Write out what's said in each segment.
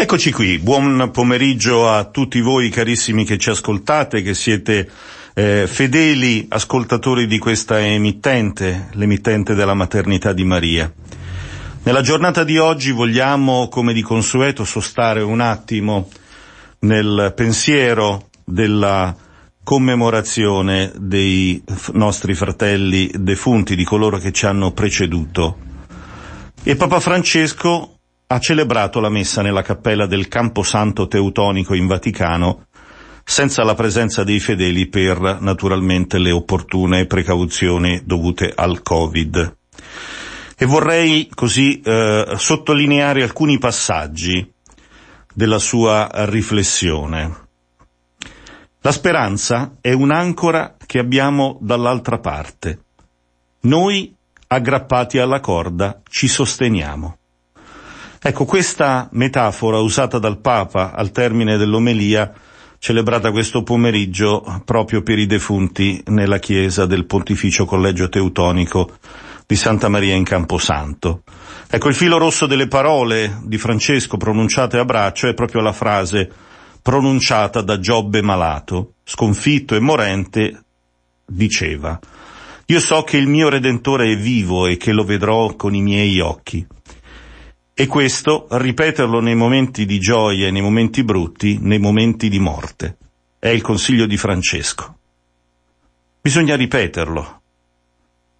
Eccoci qui, buon pomeriggio a tutti voi carissimi che ci ascoltate, che siete eh, fedeli ascoltatori di questa emittente, l'emittente della maternità di Maria. Nella giornata di oggi vogliamo, come di consueto, sostare un attimo nel pensiero della commemorazione dei nostri fratelli defunti, di coloro che ci hanno preceduto. E Papa Francesco ha celebrato la messa nella cappella del Camposanto Teutonico in Vaticano senza la presenza dei fedeli per naturalmente le opportune precauzioni dovute al Covid. E vorrei così eh, sottolineare alcuni passaggi della sua riflessione. La speranza è un'ancora che abbiamo dall'altra parte. Noi, aggrappati alla corda, ci sosteniamo. Ecco, questa metafora usata dal Papa al termine dell'omelia celebrata questo pomeriggio proprio per i defunti nella chiesa del Pontificio Collegio Teutonico di Santa Maria in Camposanto. Ecco, il filo rosso delle parole di Francesco pronunciate a braccio è proprio la frase pronunciata da Giobbe malato, sconfitto e morente, diceva Io so che il mio Redentore è vivo e che lo vedrò con i miei occhi. E questo, ripeterlo nei momenti di gioia e nei momenti brutti, nei momenti di morte. È il consiglio di Francesco. Bisogna ripeterlo.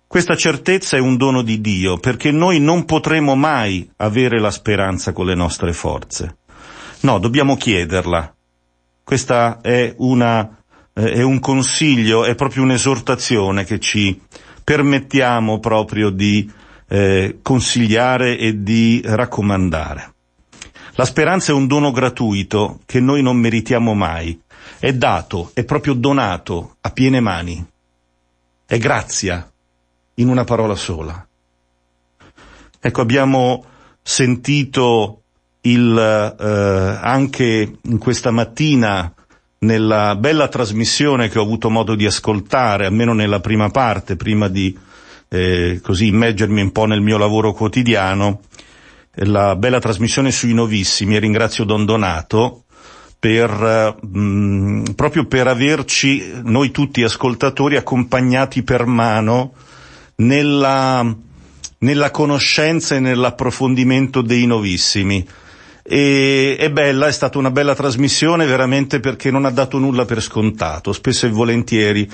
Questa certezza è un dono di Dio, perché noi non potremo mai avere la speranza con le nostre forze. No, dobbiamo chiederla. Questa è una, eh, è un consiglio, è proprio un'esortazione che ci permettiamo proprio di eh, consigliare e di raccomandare. La speranza è un dono gratuito che noi non meritiamo mai. È dato, è proprio donato a piene mani. È grazia, in una parola sola. Ecco, abbiamo sentito il, eh, anche in questa mattina nella bella trasmissione che ho avuto modo di ascoltare, almeno nella prima parte, prima di eh, così immergermi un po' nel mio lavoro quotidiano, la bella trasmissione sui novissimi ringrazio Don Donato per, mh, mm, proprio per averci, noi tutti ascoltatori, accompagnati per mano nella, nella conoscenza e nell'approfondimento dei novissimi. E, è bella, è stata una bella trasmissione veramente perché non ha dato nulla per scontato. Spesso e volentieri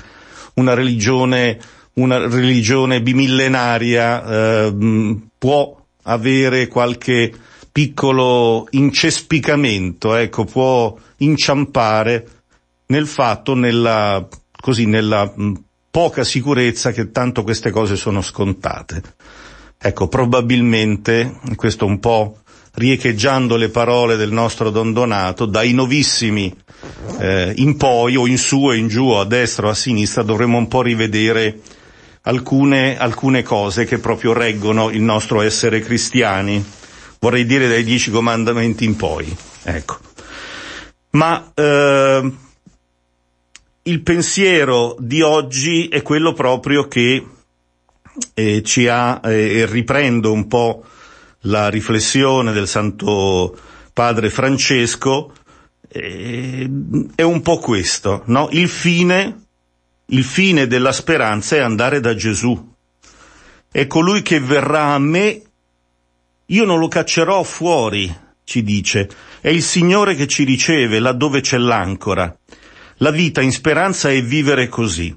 una religione una religione bimillenaria eh, può avere qualche piccolo incespicamento, ecco, può inciampare nel fatto, nella, così, nella mh, poca sicurezza che tanto queste cose sono scontate. Ecco, probabilmente, questo un po' riecheggiando le parole del nostro Don Donato, dai novissimi eh, in poi, o in su o in giù, a destra o a sinistra, dovremmo un po' rivedere alcune, alcune cose che proprio reggono il nostro essere cristiani, vorrei dire dai dieci comandamenti in poi. Ecco. Ma eh, il pensiero di oggi è quello proprio che eh, ci ha, eh, riprendo un po' la riflessione del Santo Padre Francesco, eh, è un po' questo, no? Il fine il fine della speranza è andare da Gesù. È colui che verrà a me, io non lo caccerò fuori, ci dice. È il Signore che ci riceve laddove c'è l'ancora. La vita in speranza è vivere così,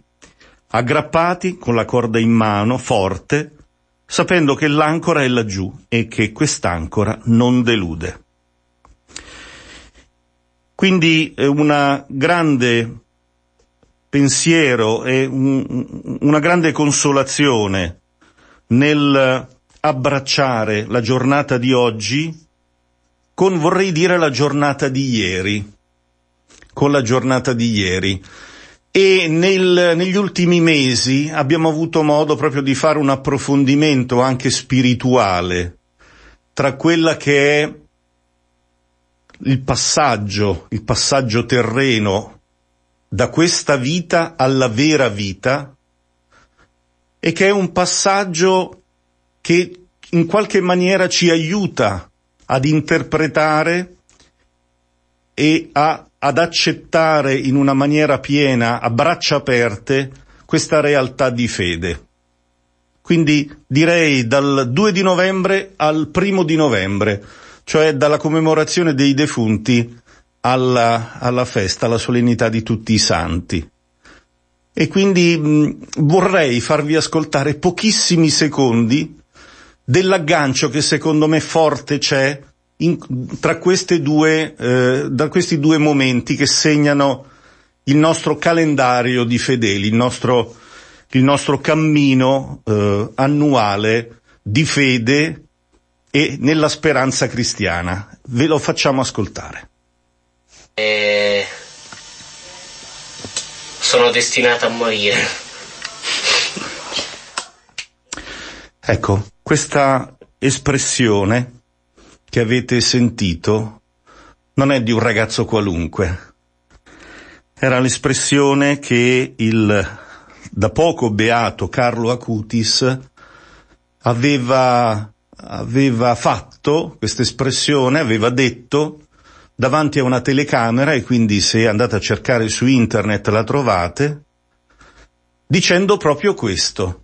aggrappati con la corda in mano, forte, sapendo che l'ancora è laggiù e che quest'ancora non delude. Quindi è una grande pensiero e un, una grande consolazione nel abbracciare la giornata di oggi con, vorrei dire, la giornata di ieri, con la giornata di ieri. E nel, negli ultimi mesi abbiamo avuto modo proprio di fare un approfondimento anche spirituale tra quella che è il passaggio, il passaggio terreno da questa vita alla vera vita e che è un passaggio che in qualche maniera ci aiuta ad interpretare e a, ad accettare in una maniera piena, a braccia aperte, questa realtà di fede. Quindi direi dal 2 di novembre al primo di novembre, cioè dalla commemorazione dei defunti alla, alla festa, alla solennità di tutti i santi. E quindi mh, vorrei farvi ascoltare pochissimi secondi dell'aggancio che secondo me forte c'è in, tra due, eh, da questi due momenti che segnano il nostro calendario di fedeli, il nostro, il nostro cammino eh, annuale di fede e nella speranza cristiana. Ve lo facciamo ascoltare. Sono destinato a morire. Ecco, questa espressione che avete sentito non è di un ragazzo qualunque. Era l'espressione che il da poco beato Carlo Acutis aveva, aveva fatto questa espressione, aveva detto davanti a una telecamera e quindi se andate a cercare su internet la trovate, dicendo proprio questo.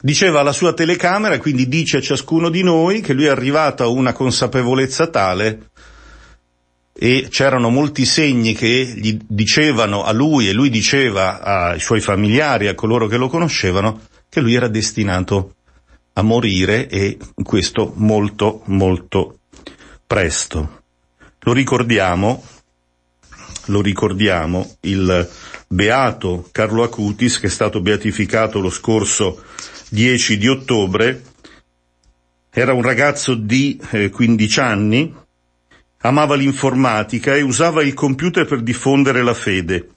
Diceva alla sua telecamera, quindi dice a ciascuno di noi che lui è arrivato a una consapevolezza tale e c'erano molti segni che gli dicevano a lui e lui diceva ai suoi familiari, a coloro che lo conoscevano, che lui era destinato a morire e questo molto molto presto. Lo ricordiamo, lo ricordiamo, il beato Carlo Acutis che è stato beatificato lo scorso 10 di ottobre, era un ragazzo di eh, 15 anni, amava l'informatica e usava il computer per diffondere la fede.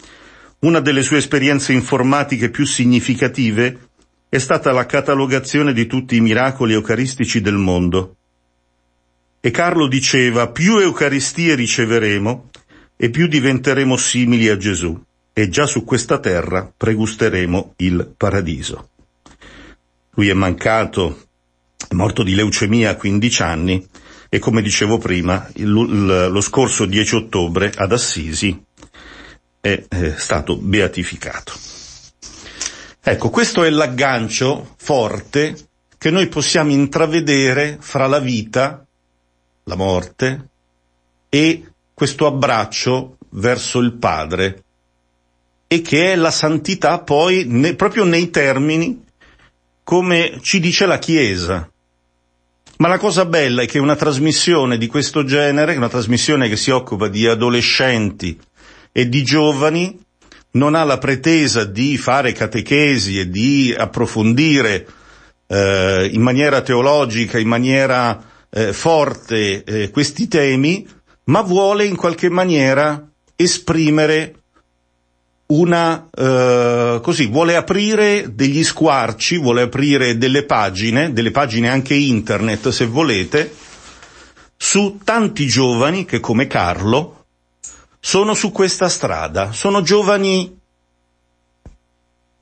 Una delle sue esperienze informatiche più significative è stata la catalogazione di tutti i miracoli eucaristici del mondo. E Carlo diceva, più Eucaristie riceveremo e più diventeremo simili a Gesù e già su questa terra pregusteremo il paradiso. Lui è mancato, è morto di leucemia a 15 anni e come dicevo prima, lo scorso 10 ottobre ad Assisi è stato beatificato. Ecco, questo è l'aggancio forte che noi possiamo intravedere fra la vita, la morte e questo abbraccio verso il Padre e che è la santità poi ne, proprio nei termini come ci dice la Chiesa. Ma la cosa bella è che una trasmissione di questo genere, una trasmissione che si occupa di adolescenti e di giovani, non ha la pretesa di fare catechesi e di approfondire eh, in maniera teologica, in maniera eh, forte eh, questi temi, ma vuole in qualche maniera esprimere una eh, così vuole aprire degli squarci, vuole aprire delle pagine, delle pagine anche internet se volete, su tanti giovani che come Carlo sono su questa strada, sono giovani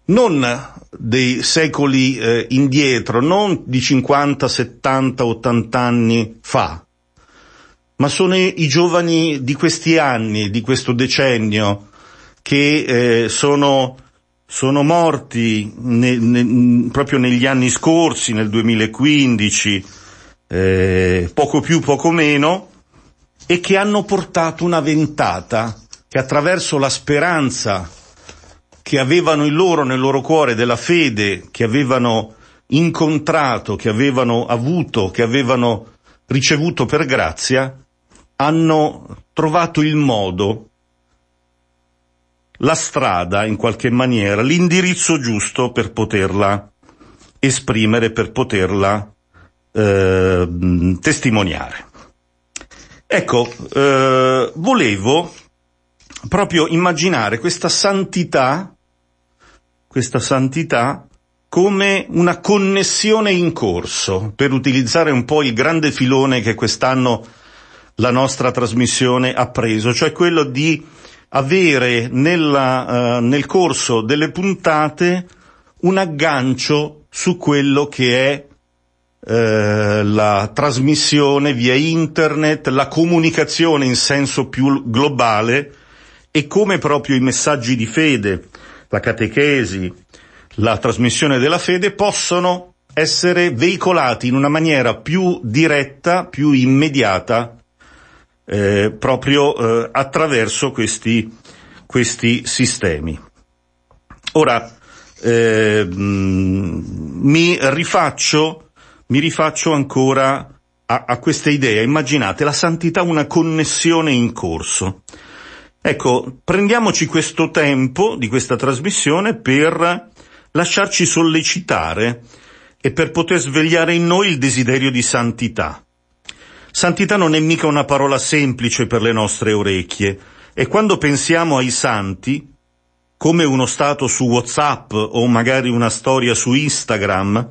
non dei secoli eh, indietro, non di 50, 70, 80 anni fa, ma sono i, i giovani di questi anni, di questo decennio, che eh, sono, sono, morti ne, ne, proprio negli anni scorsi, nel 2015, eh, poco più, poco meno, e che hanno portato una ventata che attraverso la speranza che avevano in loro, nel loro cuore, della fede, che avevano incontrato, che avevano avuto, che avevano ricevuto per grazia, hanno trovato il modo la strada in qualche maniera, l'indirizzo giusto per poterla esprimere, per poterla eh, testimoniare. Ecco, eh, volevo proprio immaginare questa santità, questa santità come una connessione in corso, per utilizzare un po' il grande filone che quest'anno la nostra trasmissione ha preso, cioè quello di avere nella, uh, nel corso delle puntate un aggancio su quello che è eh, la trasmissione via internet, la comunicazione in senso più globale e come proprio i messaggi di fede, la catechesi, la trasmissione della fede possono essere veicolati in una maniera più diretta, più immediata, eh, proprio eh, attraverso questi, questi sistemi. Ora, eh, mi rifaccio, mi rifaccio ancora a, a questa idea. Immaginate la santità una connessione in corso. Ecco, prendiamoci questo tempo di questa trasmissione per lasciarci sollecitare e per poter svegliare in noi il desiderio di santità. Santità non è mica una parola semplice per le nostre orecchie e quando pensiamo ai santi, come uno stato su WhatsApp o magari una storia su Instagram,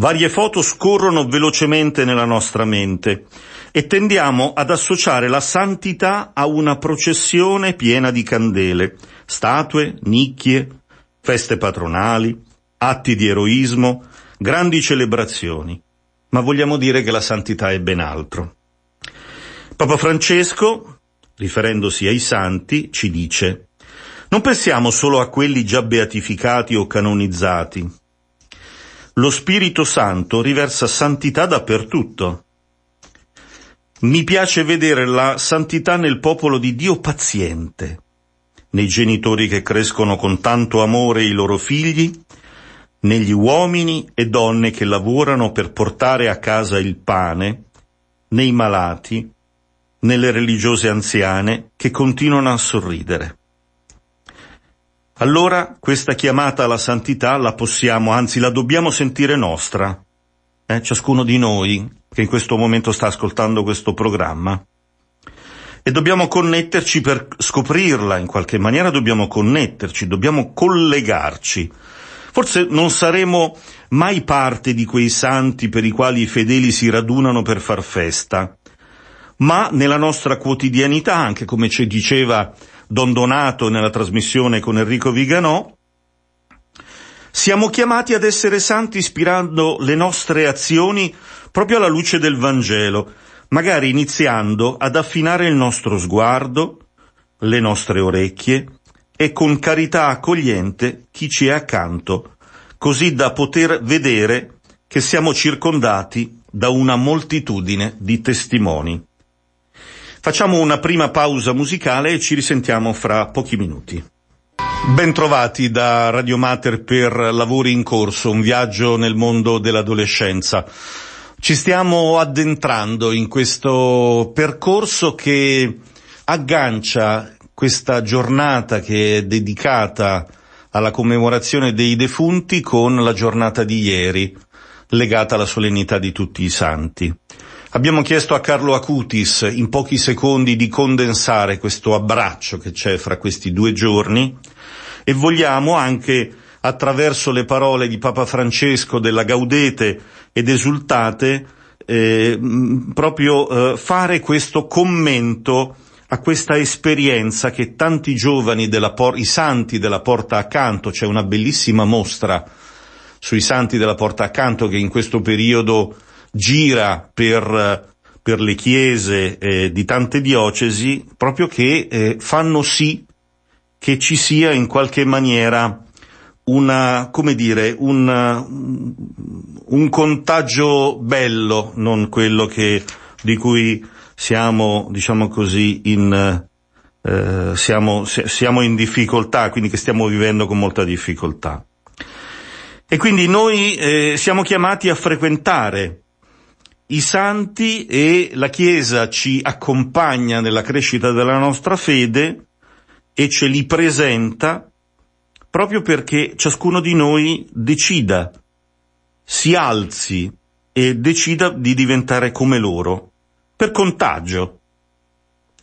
varie foto scorrono velocemente nella nostra mente e tendiamo ad associare la santità a una processione piena di candele, statue, nicchie, feste patronali, atti di eroismo, grandi celebrazioni. Ma vogliamo dire che la santità è ben altro. Papa Francesco, riferendosi ai santi, ci dice non pensiamo solo a quelli già beatificati o canonizzati. Lo Spirito Santo riversa santità dappertutto. Mi piace vedere la santità nel popolo di Dio paziente, nei genitori che crescono con tanto amore i loro figli, negli uomini e donne che lavorano per portare a casa il pane, nei malati, nelle religiose anziane che continuano a sorridere. Allora questa chiamata alla santità la possiamo, anzi la dobbiamo sentire nostra, eh, ciascuno di noi che in questo momento sta ascoltando questo programma. E dobbiamo connetterci per scoprirla in qualche maniera, dobbiamo connetterci, dobbiamo collegarci. Forse non saremo mai parte di quei santi per i quali i fedeli si radunano per far festa, ma nella nostra quotidianità, anche come ci diceva Don Donato nella trasmissione con Enrico Viganò, siamo chiamati ad essere santi ispirando le nostre azioni proprio alla luce del Vangelo, magari iniziando ad affinare il nostro sguardo, le nostre orecchie e con carità accogliente chi ci è accanto, così da poter vedere che siamo circondati da una moltitudine di testimoni. Facciamo una prima pausa musicale e ci risentiamo fra pochi minuti. Bentrovati da Radio Mater per Lavori in Corso, un viaggio nel mondo dell'adolescenza. Ci stiamo addentrando in questo percorso che aggancia questa giornata che è dedicata alla commemorazione dei defunti con la giornata di ieri, legata alla solennità di tutti i santi. Abbiamo chiesto a Carlo Acutis in pochi secondi di condensare questo abbraccio che c'è fra questi due giorni e vogliamo anche attraverso le parole di Papa Francesco della Gaudete ed Esultate eh, proprio eh, fare questo commento a questa esperienza che tanti giovani della por- i santi della porta accanto, c'è una bellissima mostra sui santi della porta accanto che in questo periodo gira per, per le chiese eh, di tante diocesi proprio che eh, fanno sì che ci sia in qualche maniera una, come dire, un, un contagio bello, non quello che, di cui siamo, diciamo così, in, eh, siamo, siamo in difficoltà, quindi che stiamo vivendo con molta difficoltà. E quindi noi eh, siamo chiamati a frequentare i santi e la Chiesa ci accompagna nella crescita della nostra fede e ce li presenta proprio perché ciascuno di noi decida, si alzi e decida di diventare come loro, per contagio.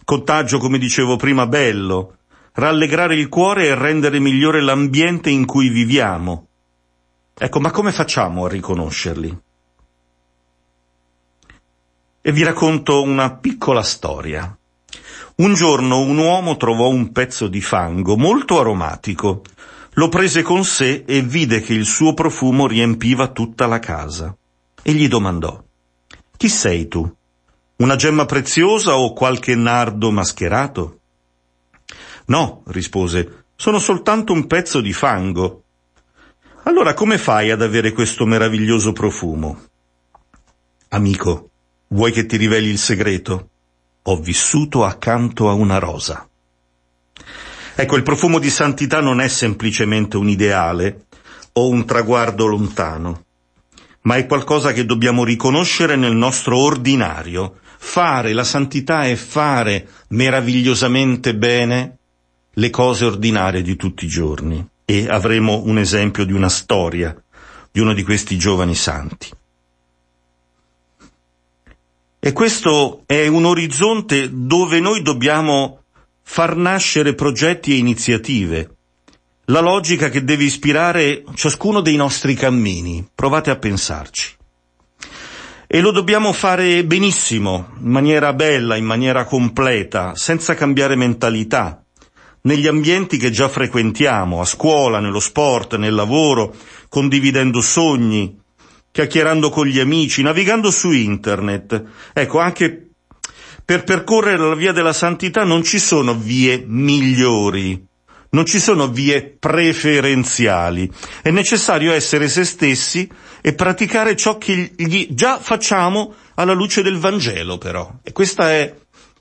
Contagio, come dicevo prima, bello, rallegrare il cuore e rendere migliore l'ambiente in cui viviamo. Ecco, ma come facciamo a riconoscerli? E vi racconto una piccola storia. Un giorno un uomo trovò un pezzo di fango molto aromatico, lo prese con sé e vide che il suo profumo riempiva tutta la casa. e gli domandò Chi sei tu? Una gemma preziosa o qualche nardo mascherato? No, rispose, sono soltanto un pezzo di fango. Allora come fai ad avere questo meraviglioso profumo? Amico, vuoi che ti riveli il segreto? Ho vissuto accanto a una rosa. Ecco, il profumo di santità non è semplicemente un ideale o un traguardo lontano, ma è qualcosa che dobbiamo riconoscere nel nostro ordinario. Fare la santità è fare meravigliosamente bene le cose ordinarie di tutti i giorni. E avremo un esempio di una storia di uno di questi giovani santi. E questo è un orizzonte dove noi dobbiamo far nascere progetti e iniziative. La logica che deve ispirare ciascuno dei nostri cammini. Provate a pensarci. E lo dobbiamo fare benissimo, in maniera bella, in maniera completa, senza cambiare mentalità, negli ambienti che già frequentiamo, a scuola, nello sport, nel lavoro, condividendo sogni, chiacchierando con gli amici, navigando su internet. Ecco, anche per percorrere la via della santità non ci sono vie migliori, non ci sono vie preferenziali. È necessario essere se stessi e praticare ciò che già facciamo alla luce del Vangelo, però. E questa è,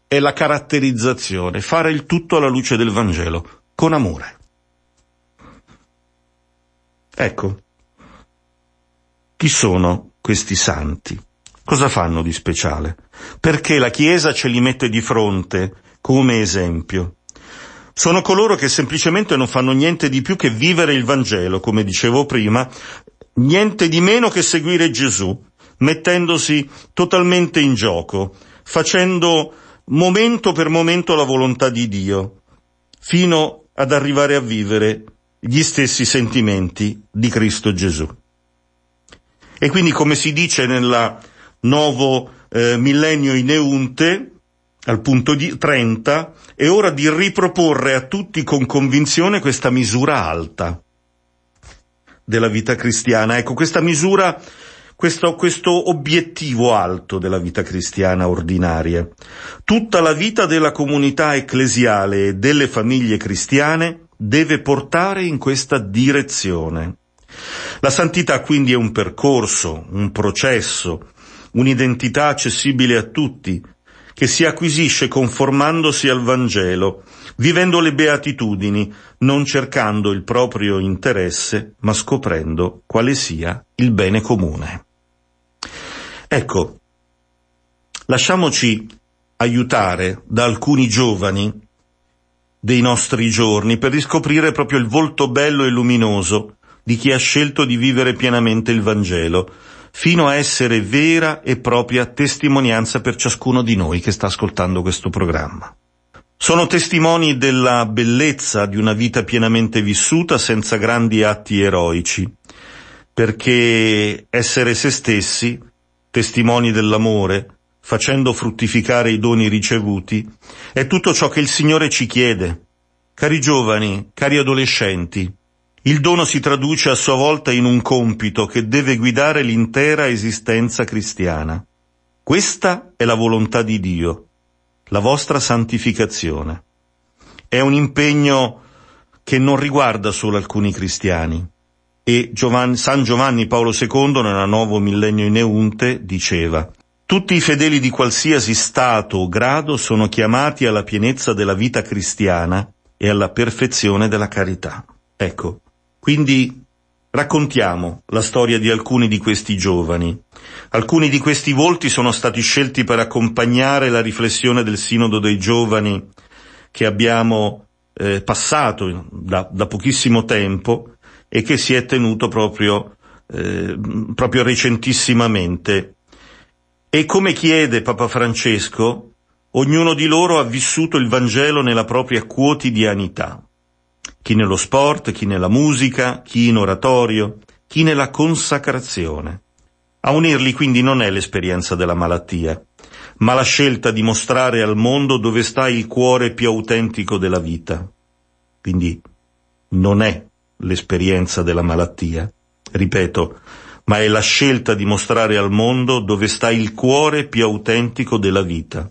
è la caratterizzazione, fare il tutto alla luce del Vangelo, con amore. Ecco, chi sono questi santi? Cosa fanno di speciale? Perché la Chiesa ce li mette di fronte come esempio? Sono coloro che semplicemente non fanno niente di più che vivere il Vangelo, come dicevo prima, niente di meno che seguire Gesù, mettendosi totalmente in gioco, facendo momento per momento la volontà di Dio, fino ad arrivare a vivere gli stessi sentimenti di Cristo Gesù. E quindi, come si dice nella nuovo eh, millennio in Eunte, al punto di 30, è ora di riproporre a tutti con convinzione questa misura alta della vita cristiana. Ecco, questa misura, questo, questo obiettivo alto della vita cristiana ordinaria. Tutta la vita della comunità ecclesiale e delle famiglie cristiane deve portare in questa direzione. La santità quindi è un percorso, un processo, un'identità accessibile a tutti, che si acquisisce conformandosi al Vangelo, vivendo le beatitudini, non cercando il proprio interesse, ma scoprendo quale sia il bene comune. Ecco, lasciamoci aiutare da alcuni giovani dei nostri giorni per riscoprire proprio il volto bello e luminoso di chi ha scelto di vivere pienamente il Vangelo, fino a essere vera e propria testimonianza per ciascuno di noi che sta ascoltando questo programma. Sono testimoni della bellezza di una vita pienamente vissuta senza grandi atti eroici, perché essere se stessi, testimoni dell'amore, facendo fruttificare i doni ricevuti, è tutto ciò che il Signore ci chiede. Cari giovani, cari adolescenti, il dono si traduce a sua volta in un compito che deve guidare l'intera esistenza cristiana. Questa è la volontà di Dio, la vostra santificazione. È un impegno che non riguarda solo alcuni cristiani. E Giovanni, San Giovanni Paolo II, nella Nuovo Millennio in Eunte, diceva tutti i fedeli di qualsiasi stato o grado sono chiamati alla pienezza della vita cristiana e alla perfezione della carità. Ecco, quindi raccontiamo la storia di alcuni di questi giovani. Alcuni di questi volti sono stati scelti per accompagnare la riflessione del Sinodo dei Giovani che abbiamo eh, passato da, da, pochissimo tempo e che si è tenuto proprio, eh, proprio recentissimamente. E come chiede Papa Francesco, ognuno di loro ha vissuto il Vangelo nella propria quotidianità chi nello sport, chi nella musica, chi in oratorio, chi nella consacrazione. A unirli quindi non è l'esperienza della malattia, ma la scelta di mostrare al mondo dove sta il cuore più autentico della vita. Quindi non è l'esperienza della malattia, ripeto, ma è la scelta di mostrare al mondo dove sta il cuore più autentico della vita.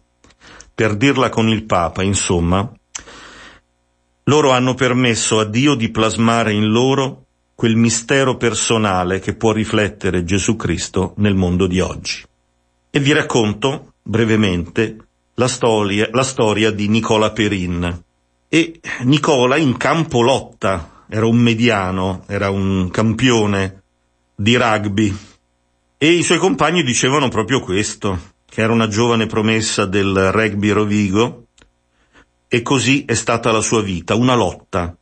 Per dirla con il Papa, insomma, loro hanno permesso a Dio di plasmare in loro quel mistero personale che può riflettere Gesù Cristo nel mondo di oggi. E vi racconto brevemente la storia, la storia di Nicola Perin. E Nicola in campo lotta, era un mediano, era un campione di rugby. E i suoi compagni dicevano proprio questo, che era una giovane promessa del rugby Rovigo, e così è stata la sua vita, una lotta.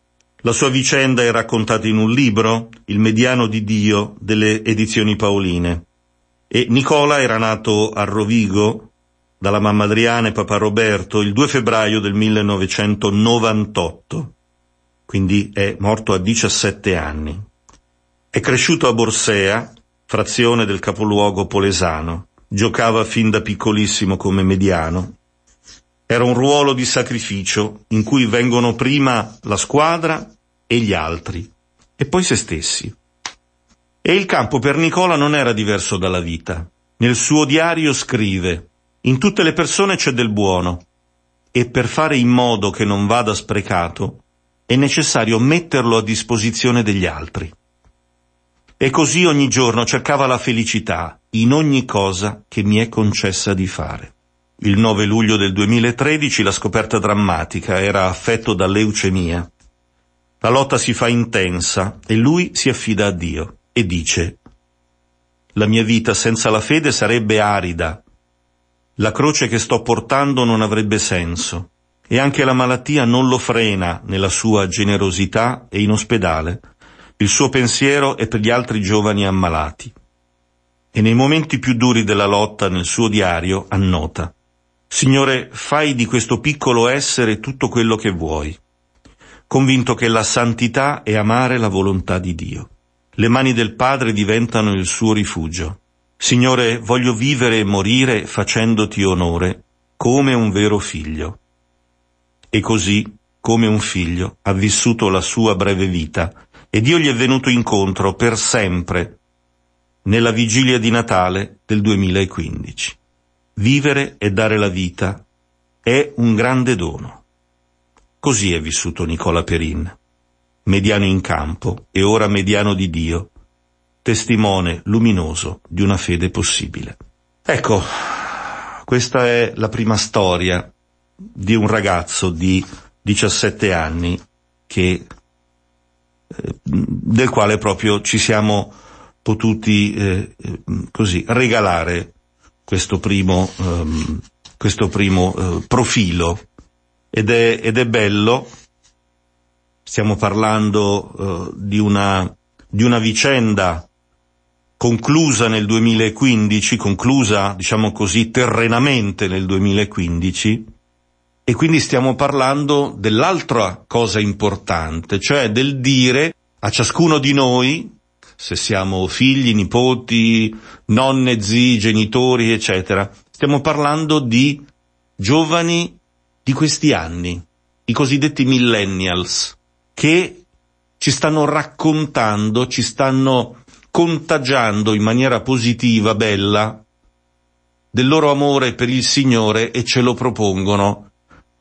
La sua vicenda è raccontata in un libro, Il mediano di Dio, delle edizioni Paoline. E Nicola era nato a Rovigo dalla mamma Adriana e papà Roberto il 2 febbraio del 1998, quindi è morto a 17 anni. È cresciuto a Borsea, frazione del capoluogo polesano. Giocava fin da piccolissimo come mediano. Era un ruolo di sacrificio in cui vengono prima la squadra e gli altri, e poi se stessi. E il campo per Nicola non era diverso dalla vita. Nel suo diario scrive In tutte le persone c'è del buono, e per fare in modo che non vada sprecato è necessario metterlo a disposizione degli altri. E così ogni giorno cercava la felicità in ogni cosa che mi è concessa di fare. Il 9 luglio del 2013 la scoperta drammatica era affetto da leucemia. La lotta si fa intensa e lui si affida a Dio e dice La mia vita senza la fede sarebbe arida. La croce che sto portando non avrebbe senso e anche la malattia non lo frena nella sua generosità e in ospedale il suo pensiero è per gli altri giovani ammalati. E nei momenti più duri della lotta nel suo diario annota Signore, fai di questo piccolo essere tutto quello che vuoi, convinto che la santità è amare la volontà di Dio. Le mani del Padre diventano il suo rifugio. Signore, voglio vivere e morire facendoti onore, come un vero figlio. E così, come un figlio, ha vissuto la sua breve vita, e Dio gli è venuto incontro per sempre nella vigilia di Natale del 2015. Vivere e dare la vita è un grande dono. Così è vissuto Nicola Perin, mediano in campo e ora mediano di Dio, testimone luminoso di una fede possibile. Ecco, questa è la prima storia di un ragazzo di 17 anni che del quale proprio ci siamo potuti eh, così regalare questo primo, um, questo primo uh, profilo. Ed è, ed è, bello, stiamo parlando uh, di, una, di una vicenda conclusa nel 2015, conclusa diciamo così terrenamente nel 2015, e quindi stiamo parlando dell'altra cosa importante, cioè del dire a ciascuno di noi, se siamo figli, nipoti, nonne, zii, genitori, eccetera, stiamo parlando di giovani di questi anni, i cosiddetti millennials, che ci stanno raccontando, ci stanno contagiando in maniera positiva, bella, del loro amore per il Signore e ce lo propongono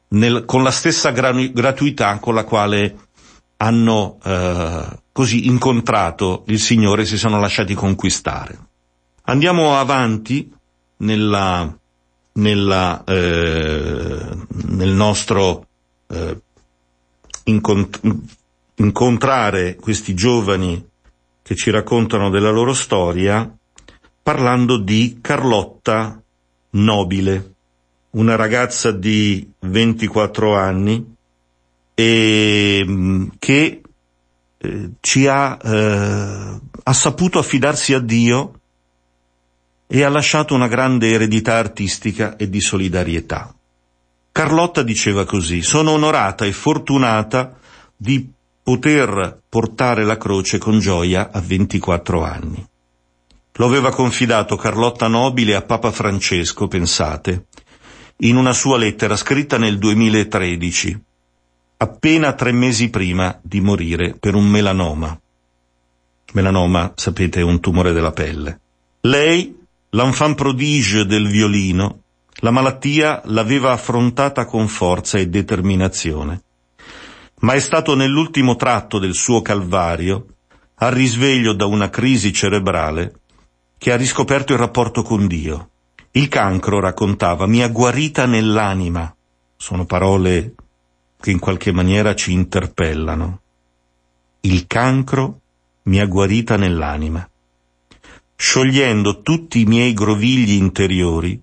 nel, con la stessa gra- gratuità con la quale hanno eh, così incontrato il Signore si sono lasciati conquistare. Andiamo avanti nella, nella, eh, nel nostro eh, incont- incontrare questi giovani che ci raccontano della loro storia parlando di Carlotta Nobile una ragazza di 24 anni e mm, che eh, ci ha, eh, ha saputo affidarsi a Dio e ha lasciato una grande eredità artistica e di solidarietà. Carlotta diceva così, sono onorata e fortunata di poter portare la croce con gioia a 24 anni. Lo aveva confidato Carlotta Nobile a Papa Francesco, pensate, in una sua lettera scritta nel 2013, appena tre mesi prima di morire per un melanoma. Melanoma, sapete, è un tumore della pelle. Lei, l'enfant prodige del violino, la malattia l'aveva affrontata con forza e determinazione. Ma è stato nell'ultimo tratto del suo calvario, al risveglio da una crisi cerebrale, che ha riscoperto il rapporto con Dio. Il cancro, raccontava, mi ha guarita nell'anima. Sono parole che in qualche maniera ci interpellano. Il cancro mi ha guarita nell'anima, sciogliendo tutti i miei grovigli interiori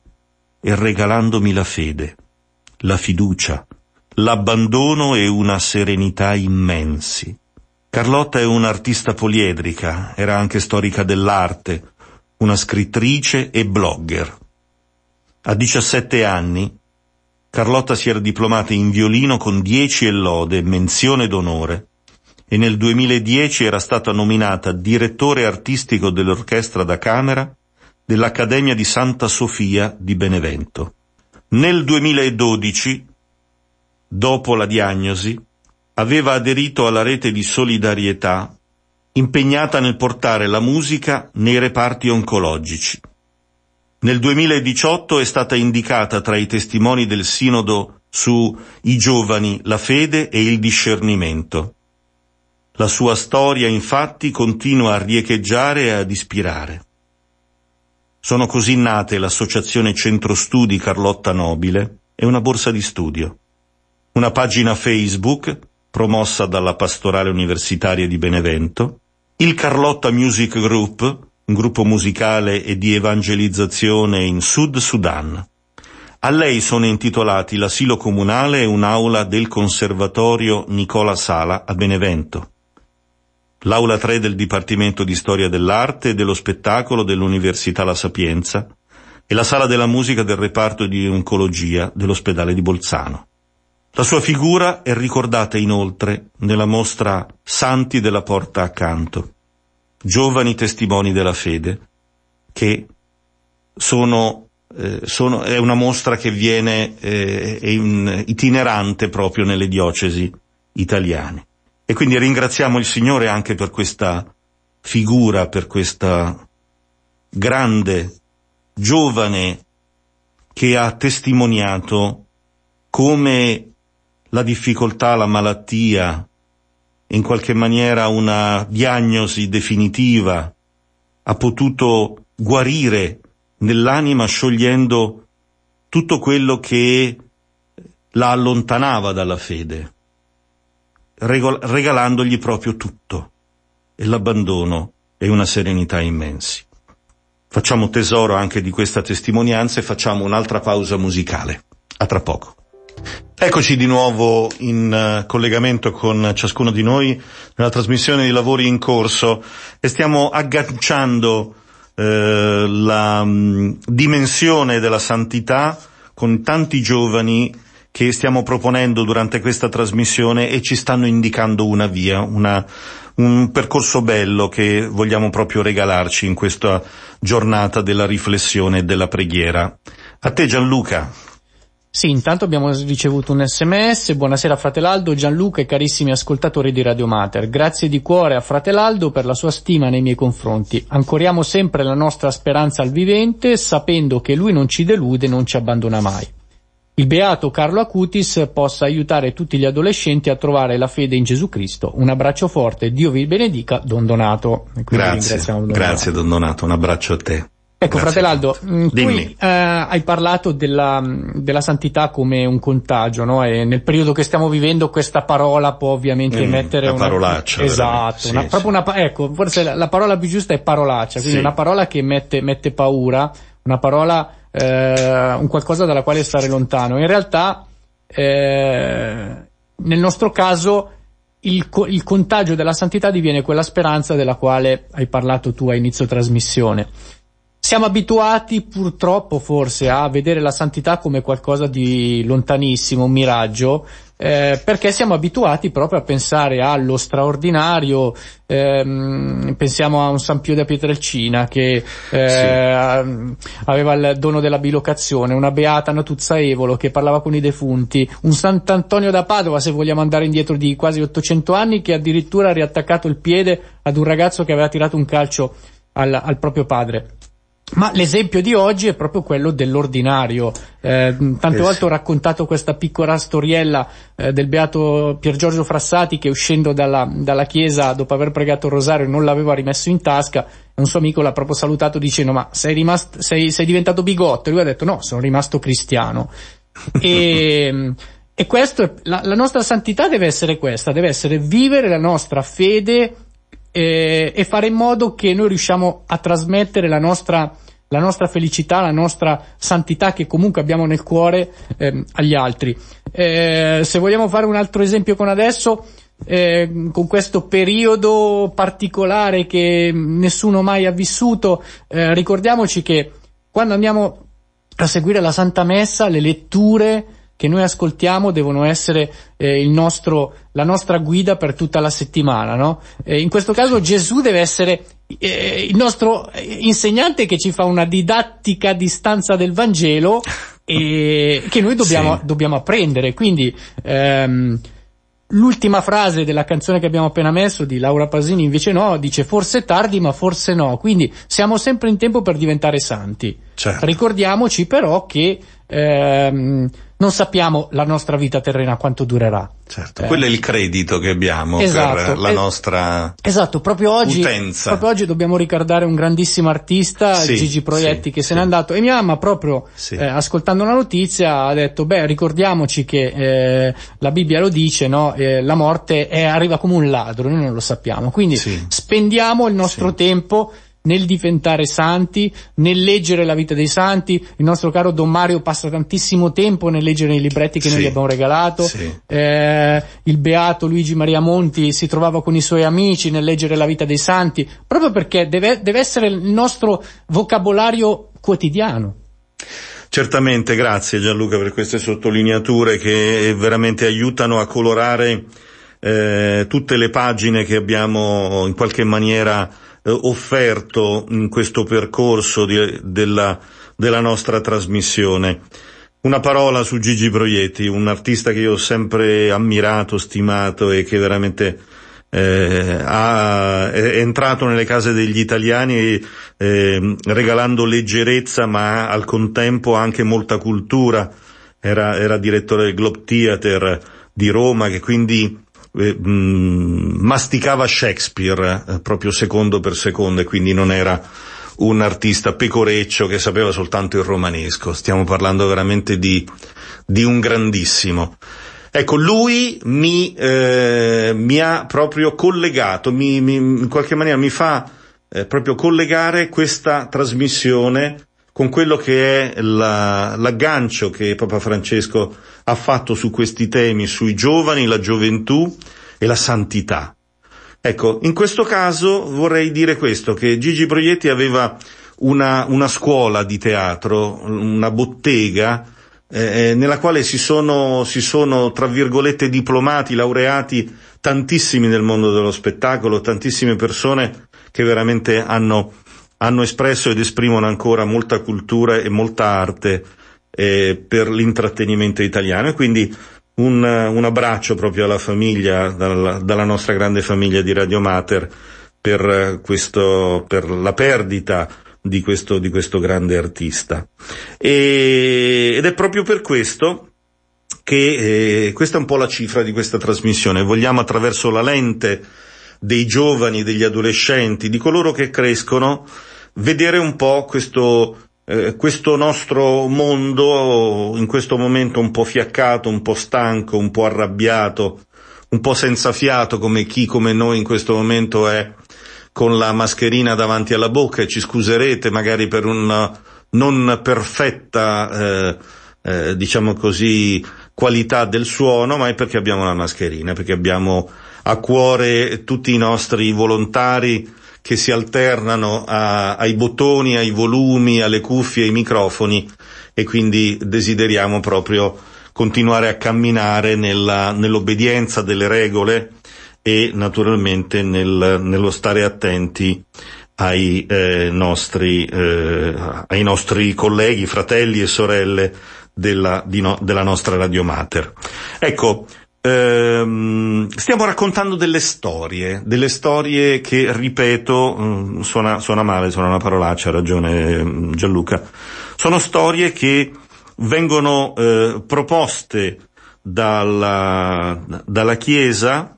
e regalandomi la fede, la fiducia, l'abbandono e una serenità immensi. Carlotta è un'artista poliedrica, era anche storica dell'arte, una scrittrice e blogger. A 17 anni Carlotta si era diplomata in violino con 10 e lode, menzione d'onore, e nel 2010 era stata nominata direttore artistico dell'orchestra da camera dell'Accademia di Santa Sofia di Benevento. Nel 2012, dopo la diagnosi, aveva aderito alla rete di solidarietà impegnata nel portare la musica nei reparti oncologici. Nel 2018 è stata indicata tra i testimoni del Sinodo su i giovani, la fede e il discernimento. La sua storia infatti continua a riecheggiare e ad ispirare. Sono così nate l'Associazione Centro Studi Carlotta Nobile e una borsa di studio. Una pagina Facebook, promossa dalla Pastorale Universitaria di Benevento, il Carlotta Music Group, un gruppo musicale e di evangelizzazione in Sud Sudan. A lei sono intitolati l'asilo comunale e un'aula del Conservatorio Nicola Sala a Benevento l'aula 3 del Dipartimento di Storia dell'Arte e dello Spettacolo dell'Università La Sapienza e la sala della musica del reparto di oncologia dell'ospedale di Bolzano. La sua figura è ricordata inoltre nella mostra Santi della Porta accanto, giovani testimoni della fede, che sono, eh, sono, è una mostra che viene eh, in, itinerante proprio nelle diocesi italiane. E quindi ringraziamo il Signore anche per questa figura, per questa grande, giovane che ha testimoniato come la difficoltà, la malattia, in qualche maniera una diagnosi definitiva, ha potuto guarire nell'anima sciogliendo tutto quello che la allontanava dalla fede regalandogli proprio tutto e l'abbandono e una serenità immensi. Facciamo tesoro anche di questa testimonianza e facciamo un'altra pausa musicale. A tra poco. Eccoci di nuovo in uh, collegamento con ciascuno di noi nella trasmissione di lavori in corso e stiamo agganciando uh, la um, dimensione della santità con tanti giovani che stiamo proponendo durante questa trasmissione e ci stanno indicando una via, una, un percorso bello che vogliamo proprio regalarci in questa giornata della riflessione e della preghiera. A te Gianluca. Sì, intanto abbiamo ricevuto un sms, buonasera Fratelaldo, Gianluca e carissimi ascoltatori di Radio Mater, grazie di cuore a Fratelaldo per la sua stima nei miei confronti, ancoriamo sempre la nostra speranza al vivente, sapendo che lui non ci delude e non ci abbandona mai. Il beato Carlo Acutis possa aiutare tutti gli adolescenti a trovare la fede in Gesù Cristo. Un abbraccio forte, Dio vi benedica, Don Donato. Grazie, Don grazie Don Donato, un abbraccio a te. Ecco, fratello mm, tu eh, hai parlato della, della, santità come un contagio, no? E nel periodo che stiamo vivendo questa parola può ovviamente mm, mettere una... parolaccia. Esatto, sì, una, sì. proprio una, ecco, forse la, la, parola più giusta è parolaccia, quindi sì. una parola che mette, mette paura, una parola eh, un qualcosa dalla quale stare lontano. In realtà, eh, nel nostro caso, il, il, contagio della santità diviene quella speranza della quale hai parlato tu a inizio trasmissione. Siamo abituati purtroppo forse a vedere la santità come qualcosa di lontanissimo, un miraggio, eh, perché siamo abituati proprio a pensare allo straordinario, ehm, pensiamo a un San Pio da Pietrelcina che eh, sì. aveva il dono della bilocazione, una Beata Natuzza Evolo che parlava con i defunti, un Sant'Antonio da Padova se vogliamo andare indietro di quasi 800 anni che addirittura ha riattaccato il piede ad un ragazzo che aveva tirato un calcio al, al proprio padre. Ma l'esempio di oggi è proprio quello dell'ordinario. Eh, tante eh volte ho raccontato questa piccola storiella eh, del beato Pier Giorgio Frassati che uscendo dalla, dalla, chiesa dopo aver pregato il rosario non l'aveva rimesso in tasca e un suo amico l'ha proprio salutato dicendo ma sei, rimasto, sei, sei diventato bigotto? E lui ha detto no, sono rimasto cristiano. e, e questo, la, la nostra santità deve essere questa, deve essere vivere la nostra fede eh, e fare in modo che noi riusciamo a trasmettere la nostra, la nostra felicità, la nostra santità che comunque abbiamo nel cuore eh, agli altri. Eh, se vogliamo fare un altro esempio con adesso, eh, con questo periodo particolare che nessuno mai ha vissuto, eh, ricordiamoci che quando andiamo a seguire la Santa Messa, le letture, che noi ascoltiamo devono essere eh, nostro, la nostra guida per tutta la settimana, no? Eh, in questo caso Gesù deve essere eh, il nostro insegnante che ci fa una didattica a distanza del Vangelo e che noi dobbiamo, sì. dobbiamo apprendere. Quindi, ehm, L'ultima frase della canzone che abbiamo appena messo di Laura Pasini invece no, dice forse tardi ma forse no, quindi siamo sempre in tempo per diventare santi. Certo. Ricordiamoci però che ehm, non sappiamo la nostra vita terrena quanto durerà. Certo, eh. quello è il credito che abbiamo esatto. per la nostra Esatto, proprio oggi, utenza. proprio oggi dobbiamo ricordare un grandissimo artista, sì, Gigi Proietti, sì, che se n'è andato e mia mamma proprio eh, ascoltando la notizia ha detto, beh ricordiamoci che eh, la Bibbia lo dice, no? Eh, la morte è, arriva come un ladro, noi non lo sappiamo, quindi spendiamo il nostro tempo nel diventare santi, nel leggere la vita dei santi. Il nostro caro Don Mario passa tantissimo tempo nel leggere i libretti che sì, noi gli abbiamo regalato. Sì. Eh, il beato Luigi Maria Monti si trovava con i suoi amici nel leggere la vita dei santi, proprio perché deve, deve essere il nostro vocabolario quotidiano. Certamente, grazie Gianluca per queste sottolineature che veramente aiutano a colorare eh, tutte le pagine che abbiamo in qualche maniera offerto in questo percorso di, della, della nostra trasmissione. Una parola su Gigi Proietti, un artista che io ho sempre ammirato, stimato e che veramente eh, ha, è entrato nelle case degli italiani eh, regalando leggerezza ma al contempo anche molta cultura. Era, era direttore del Globe Theater di Roma che quindi eh, mh, masticava Shakespeare eh, proprio secondo per secondo e quindi non era un artista pecoreccio che sapeva soltanto il romanesco. Stiamo parlando veramente di, di un grandissimo. Ecco, lui mi, eh, mi ha proprio collegato, mi, mi, in qualche maniera mi fa eh, proprio collegare questa trasmissione con quello che è la, l'aggancio che Papa Francesco ha fatto su questi temi, sui giovani, la gioventù e la santità. Ecco, in questo caso vorrei dire questo, che Gigi Proietti aveva una, una scuola di teatro, una bottega, eh, nella quale si sono, si sono, tra virgolette, diplomati, laureati tantissimi nel mondo dello spettacolo, tantissime persone che veramente hanno hanno espresso ed esprimono ancora molta cultura e molta arte eh, per l'intrattenimento italiano e quindi un, un abbraccio proprio alla famiglia, dalla, dalla, nostra grande famiglia di Radio Mater per, questo, per la perdita di questo, di questo grande artista. E, ed è proprio per questo che eh, questa è un po' la cifra di questa trasmissione. Vogliamo attraverso la lente dei giovani, degli adolescenti, di coloro che crescono, vedere un po' questo, eh, questo nostro mondo in questo momento un po' fiaccato, un po' stanco, un po' arrabbiato, un po' senza fiato come chi come noi in questo momento è con la mascherina davanti alla bocca e ci scuserete magari per una non perfetta, eh, eh, diciamo così, qualità del suono, ma è perché abbiamo la mascherina, perché abbiamo a cuore tutti i nostri volontari che si alternano a, ai bottoni, ai volumi, alle cuffie, ai microfoni e quindi desideriamo proprio continuare a camminare nella, nell'obbedienza delle regole e naturalmente nel, nello stare attenti ai, eh, nostri, eh, ai nostri colleghi, fratelli e sorelle della, no, della nostra Radio Mater. Ecco, stiamo raccontando delle storie, delle storie che, ripeto, mm, suona, suona male, suona una parolaccia, ha ragione mm, Gianluca, sono storie che vengono eh, proposte dalla, dalla Chiesa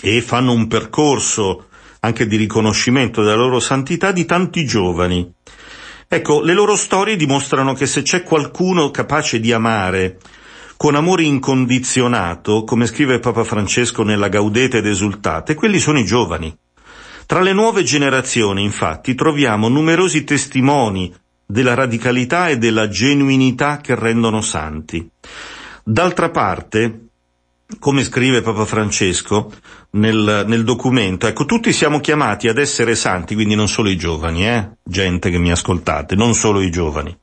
e fanno un percorso anche di riconoscimento della loro santità di tanti giovani. Ecco, le loro storie dimostrano che se c'è qualcuno capace di amare con amore incondizionato, come scrive Papa Francesco nella Gaudete ed Esultate, quelli sono i giovani. Tra le nuove generazioni, infatti, troviamo numerosi testimoni della radicalità e della genuinità che rendono santi. D'altra parte, come scrive Papa Francesco nel, nel, documento, ecco, tutti siamo chiamati ad essere santi, quindi non solo i giovani, eh? gente che mi ascoltate, non solo i giovani.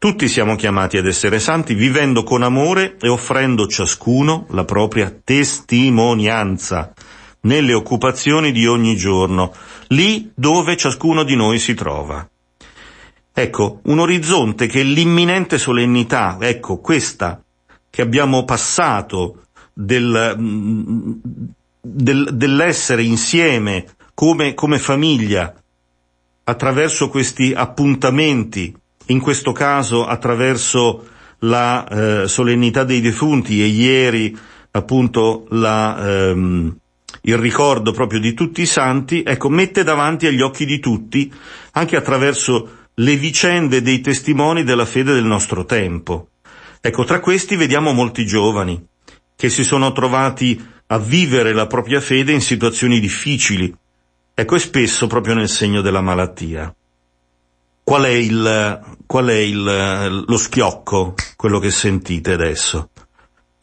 Tutti siamo chiamati ad essere santi vivendo con amore e offrendo ciascuno la propria testimonianza nelle occupazioni di ogni giorno, lì dove ciascuno di noi si trova. Ecco, un orizzonte che l'imminente solennità, ecco, questa che abbiamo passato del, del, dell'essere insieme come, come famiglia attraverso questi appuntamenti, in questo caso attraverso la eh, solennità dei defunti e ieri appunto la, ehm, il ricordo proprio di tutti i santi, ecco, mette davanti agli occhi di tutti, anche attraverso le vicende dei testimoni della fede del nostro tempo. Ecco, tra questi vediamo molti giovani che si sono trovati a vivere la propria fede in situazioni difficili, ecco, e spesso proprio nel segno della malattia. Qual è il, qual è il, lo schiocco, quello che sentite adesso?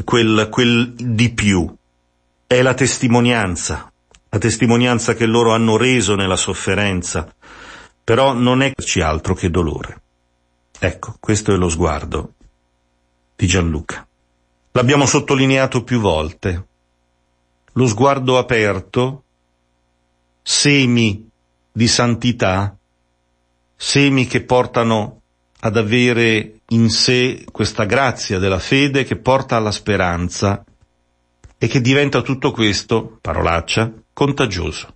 Quel, quel di più. È la testimonianza, la testimonianza che loro hanno reso nella sofferenza, però non è altro che dolore. Ecco, questo è lo sguardo di Gianluca. L'abbiamo sottolineato più volte. Lo sguardo aperto, semi di santità, semi che portano ad avere in sé questa grazia della fede che porta alla speranza e che diventa tutto questo, parolaccia, contagioso.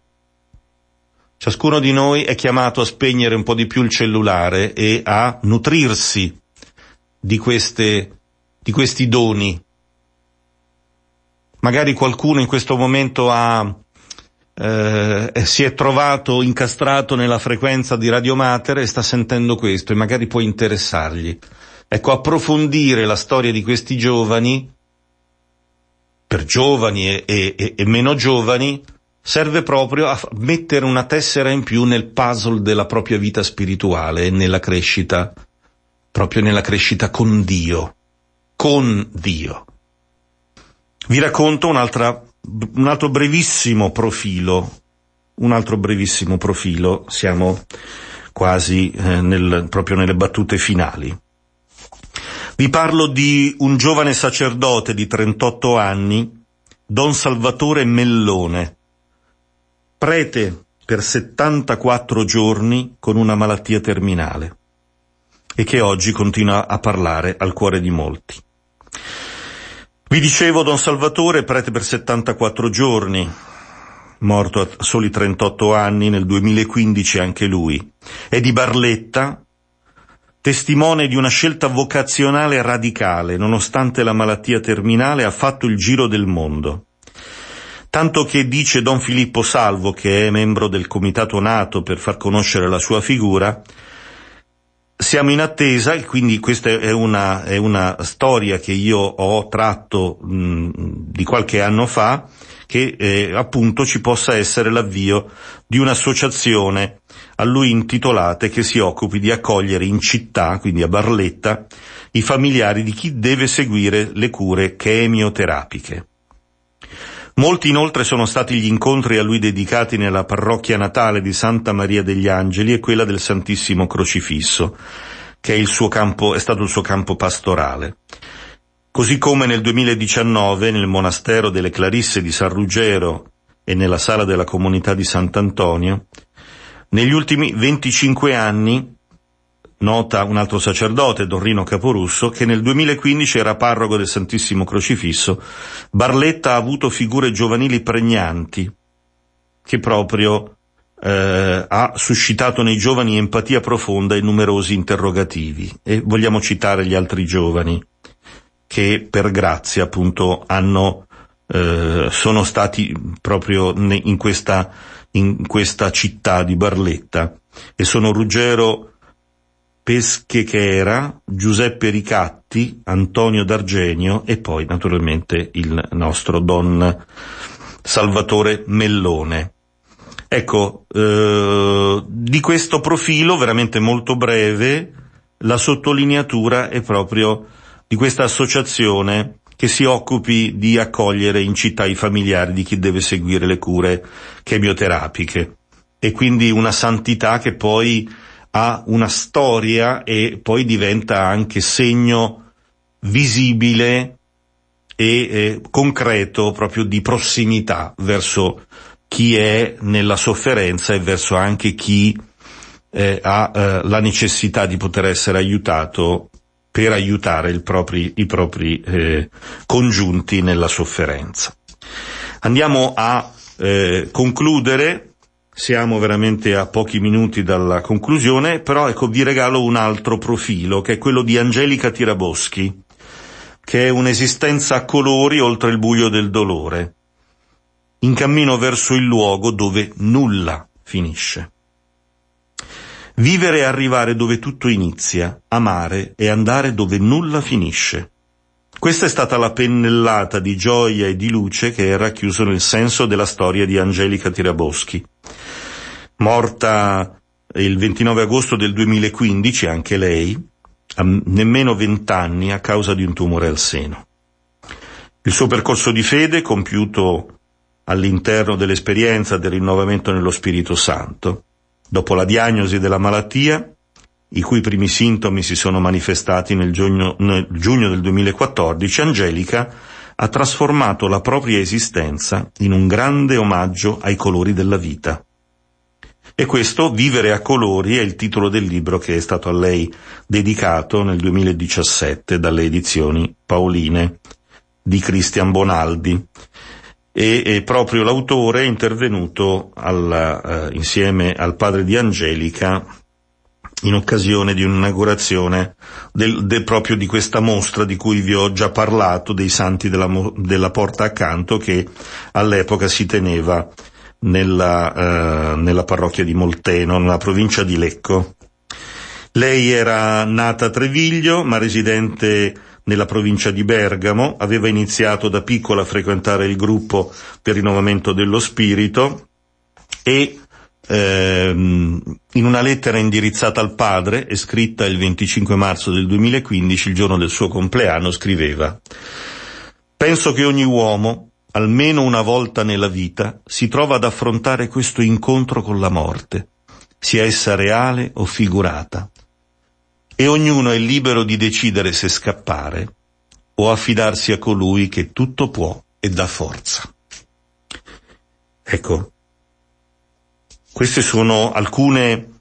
Ciascuno di noi è chiamato a spegnere un po' di più il cellulare e a nutrirsi di, queste, di questi doni. Magari qualcuno in questo momento ha, eh, si è trovato incastrato nella frequenza di Radio Mater e sta sentendo questo e magari può interessargli. Ecco, approfondire la storia di questi giovani, per giovani e, e, e meno giovani, serve proprio a mettere una tessera in più nel puzzle della propria vita spirituale e nella crescita, proprio nella crescita con Dio, con Dio. Vi racconto un'altra, un altro brevissimo profilo, un altro brevissimo profilo, siamo quasi eh, nel, proprio nelle battute finali. Vi parlo di un giovane sacerdote di 38 anni, Don Salvatore Mellone, prete per 74 giorni con una malattia terminale e che oggi continua a parlare al cuore di molti. Vi dicevo Don Salvatore, prete per 74 giorni, morto a soli 38 anni, nel 2015 anche lui, è di Barletta, testimone di una scelta vocazionale radicale, nonostante la malattia terminale ha fatto il giro del mondo. Tanto che dice Don Filippo Salvo, che è membro del comitato nato per far conoscere la sua figura, siamo in attesa, e quindi questa è una, è una storia che io ho tratto mh, di qualche anno fa, che eh, appunto ci possa essere l'avvio di un'associazione a lui intitolata che si occupi di accogliere in città, quindi a Barletta, i familiari di chi deve seguire le cure chemioterapiche. Molti inoltre sono stati gli incontri a lui dedicati nella parrocchia natale di Santa Maria degli Angeli e quella del Santissimo Crocifisso, che è, il suo campo, è stato il suo campo pastorale. Così come nel 2019 nel monastero delle Clarisse di San Ruggero e nella sala della comunità di Sant'Antonio, negli ultimi 25 anni nota un altro sacerdote, Don Rino Caporusso, che nel 2015 era parroco del Santissimo Crocifisso, Barletta ha avuto figure giovanili pregnanti, che proprio eh, ha suscitato nei giovani empatia profonda e numerosi interrogativi. E vogliamo citare gli altri giovani che per grazia appunto hanno, eh, sono stati proprio in questa, in questa città di Barletta e sono Ruggero Peschechera, Giuseppe Ricatti, Antonio D'Argenio e poi naturalmente il nostro Don Salvatore Mellone. Ecco, eh, di questo profilo veramente molto breve, la sottolineatura è proprio di questa associazione che si occupi di accogliere in città i familiari di chi deve seguire le cure chemioterapiche e quindi una santità che poi ha una storia e poi diventa anche segno visibile e eh, concreto proprio di prossimità verso chi è nella sofferenza e verso anche chi eh, ha eh, la necessità di poter essere aiutato per aiutare propri, i propri eh, congiunti nella sofferenza. Andiamo a eh, concludere, siamo veramente a pochi minuti dalla conclusione, però ecco vi regalo un altro profilo che è quello di Angelica Tiraboschi, che è un'esistenza a colori oltre il buio del dolore in cammino verso il luogo dove nulla finisce. Vivere e arrivare dove tutto inizia, amare e andare dove nulla finisce. Questa è stata la pennellata di gioia e di luce che è racchiuso nel senso della storia di Angelica Tiraboschi. Morta il 29 agosto del 2015, anche lei, a nemmeno vent'anni a causa di un tumore al seno. Il suo percorso di fede, compiuto all'interno dell'esperienza del rinnovamento nello Spirito Santo. Dopo la diagnosi della malattia, i cui primi sintomi si sono manifestati nel giugno, nel giugno del 2014, Angelica ha trasformato la propria esistenza in un grande omaggio ai colori della vita. E questo, Vivere a colori, è il titolo del libro che è stato a lei dedicato nel 2017 dalle edizioni Paoline di Christian Bonaldi e, e proprio l'autore è intervenuto alla, eh, insieme al padre di Angelica in occasione di un'inaugurazione del, del, proprio di questa mostra di cui vi ho già parlato, dei santi della, della porta accanto, che all'epoca si teneva nella, eh, nella parrocchia di Molteno, nella provincia di Lecco. Lei era nata a Treviglio, ma residente nella provincia di Bergamo, aveva iniziato da piccola a frequentare il gruppo per rinnovamento dello spirito e ehm, in una lettera indirizzata al padre e scritta il 25 marzo del 2015, il giorno del suo compleanno, scriveva Penso che ogni uomo, almeno una volta nella vita, si trova ad affrontare questo incontro con la morte, sia essa reale o figurata e ognuno è libero di decidere se scappare o affidarsi a colui che tutto può e dà forza. Ecco, queste sono alcune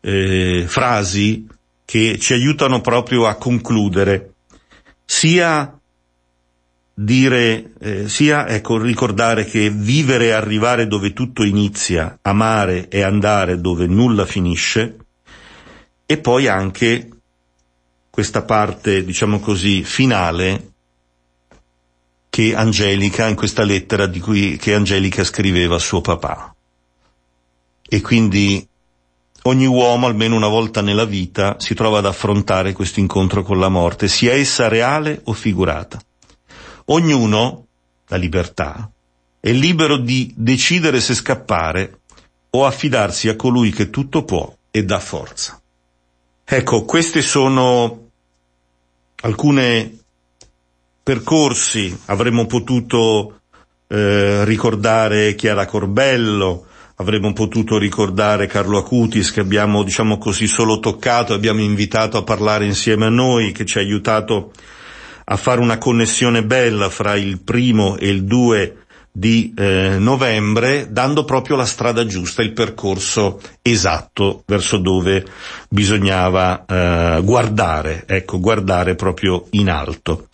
eh, frasi che ci aiutano proprio a concludere, sia dire, eh, sia ecco, ricordare che vivere e arrivare dove tutto inizia, amare e andare dove nulla finisce, e poi anche questa parte, diciamo così, finale che Angelica, in questa lettera di cui, che Angelica scriveva a suo papà. E quindi ogni uomo, almeno una volta nella vita, si trova ad affrontare questo incontro con la morte, sia essa reale o figurata. Ognuno, la libertà, è libero di decidere se scappare o affidarsi a colui che tutto può e dà forza. Ecco, questi sono alcuni percorsi, avremmo potuto eh, ricordare Chiara Corbello, avremmo potuto ricordare Carlo Acutis che abbiamo, diciamo così, solo toccato, abbiamo invitato a parlare insieme a noi, che ci ha aiutato a fare una connessione bella fra il primo e il 2 di eh, novembre, dando proprio la strada giusta, il percorso esatto verso dove bisognava eh, guardare, ecco, guardare proprio in alto.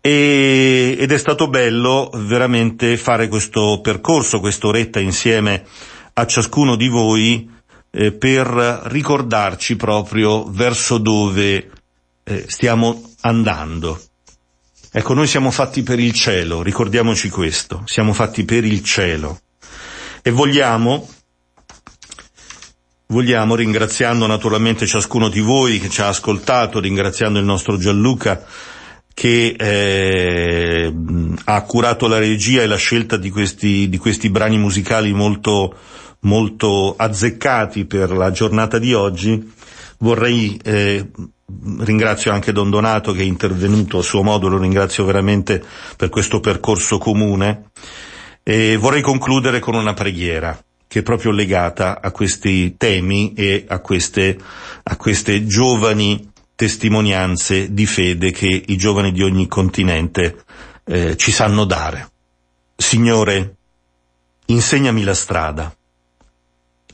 E, ed è stato bello veramente fare questo percorso, quest'oretta insieme a ciascuno di voi eh, per ricordarci proprio verso dove eh, stiamo andando. Ecco, noi siamo fatti per il cielo, ricordiamoci questo, siamo fatti per il cielo e vogliamo, vogliamo, ringraziando naturalmente ciascuno di voi che ci ha ascoltato, ringraziando il nostro Gianluca che eh, ha curato la regia e la scelta di questi, di questi brani musicali molto, molto azzeccati per la giornata di oggi, vorrei eh, ringrazio anche Don Donato che è intervenuto a suo modo, lo ringrazio veramente per questo percorso comune. E vorrei concludere con una preghiera che è proprio legata a questi temi e a queste, a queste giovani testimonianze di fede che i giovani di ogni continente eh, ci sanno dare. Signore, insegnami la strada,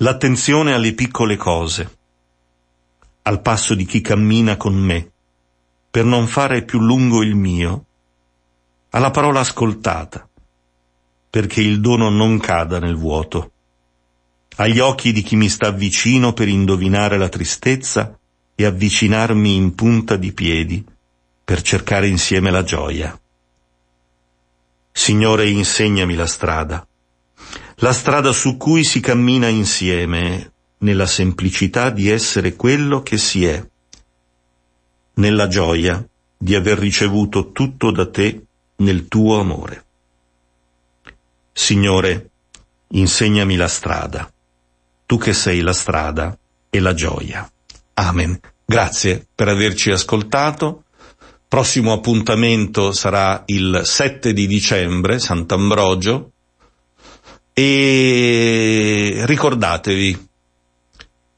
l'attenzione alle piccole cose, al passo di chi cammina con me, per non fare più lungo il mio, alla parola ascoltata, perché il dono non cada nel vuoto, agli occhi di chi mi sta vicino per indovinare la tristezza e avvicinarmi in punta di piedi per cercare insieme la gioia. Signore, insegnami la strada, la strada su cui si cammina insieme nella semplicità di essere quello che si è, nella gioia di aver ricevuto tutto da te nel tuo amore. Signore, insegnami la strada, tu che sei la strada e la gioia. Amen. Grazie per averci ascoltato. Prossimo appuntamento sarà il 7 di dicembre, Sant'Ambrogio. E ricordatevi,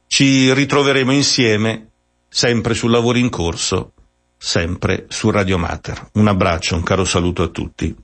ci ritroveremo insieme sempre sul lavoro in corso, sempre su Radio Mater. Un abbraccio, un caro saluto a tutti.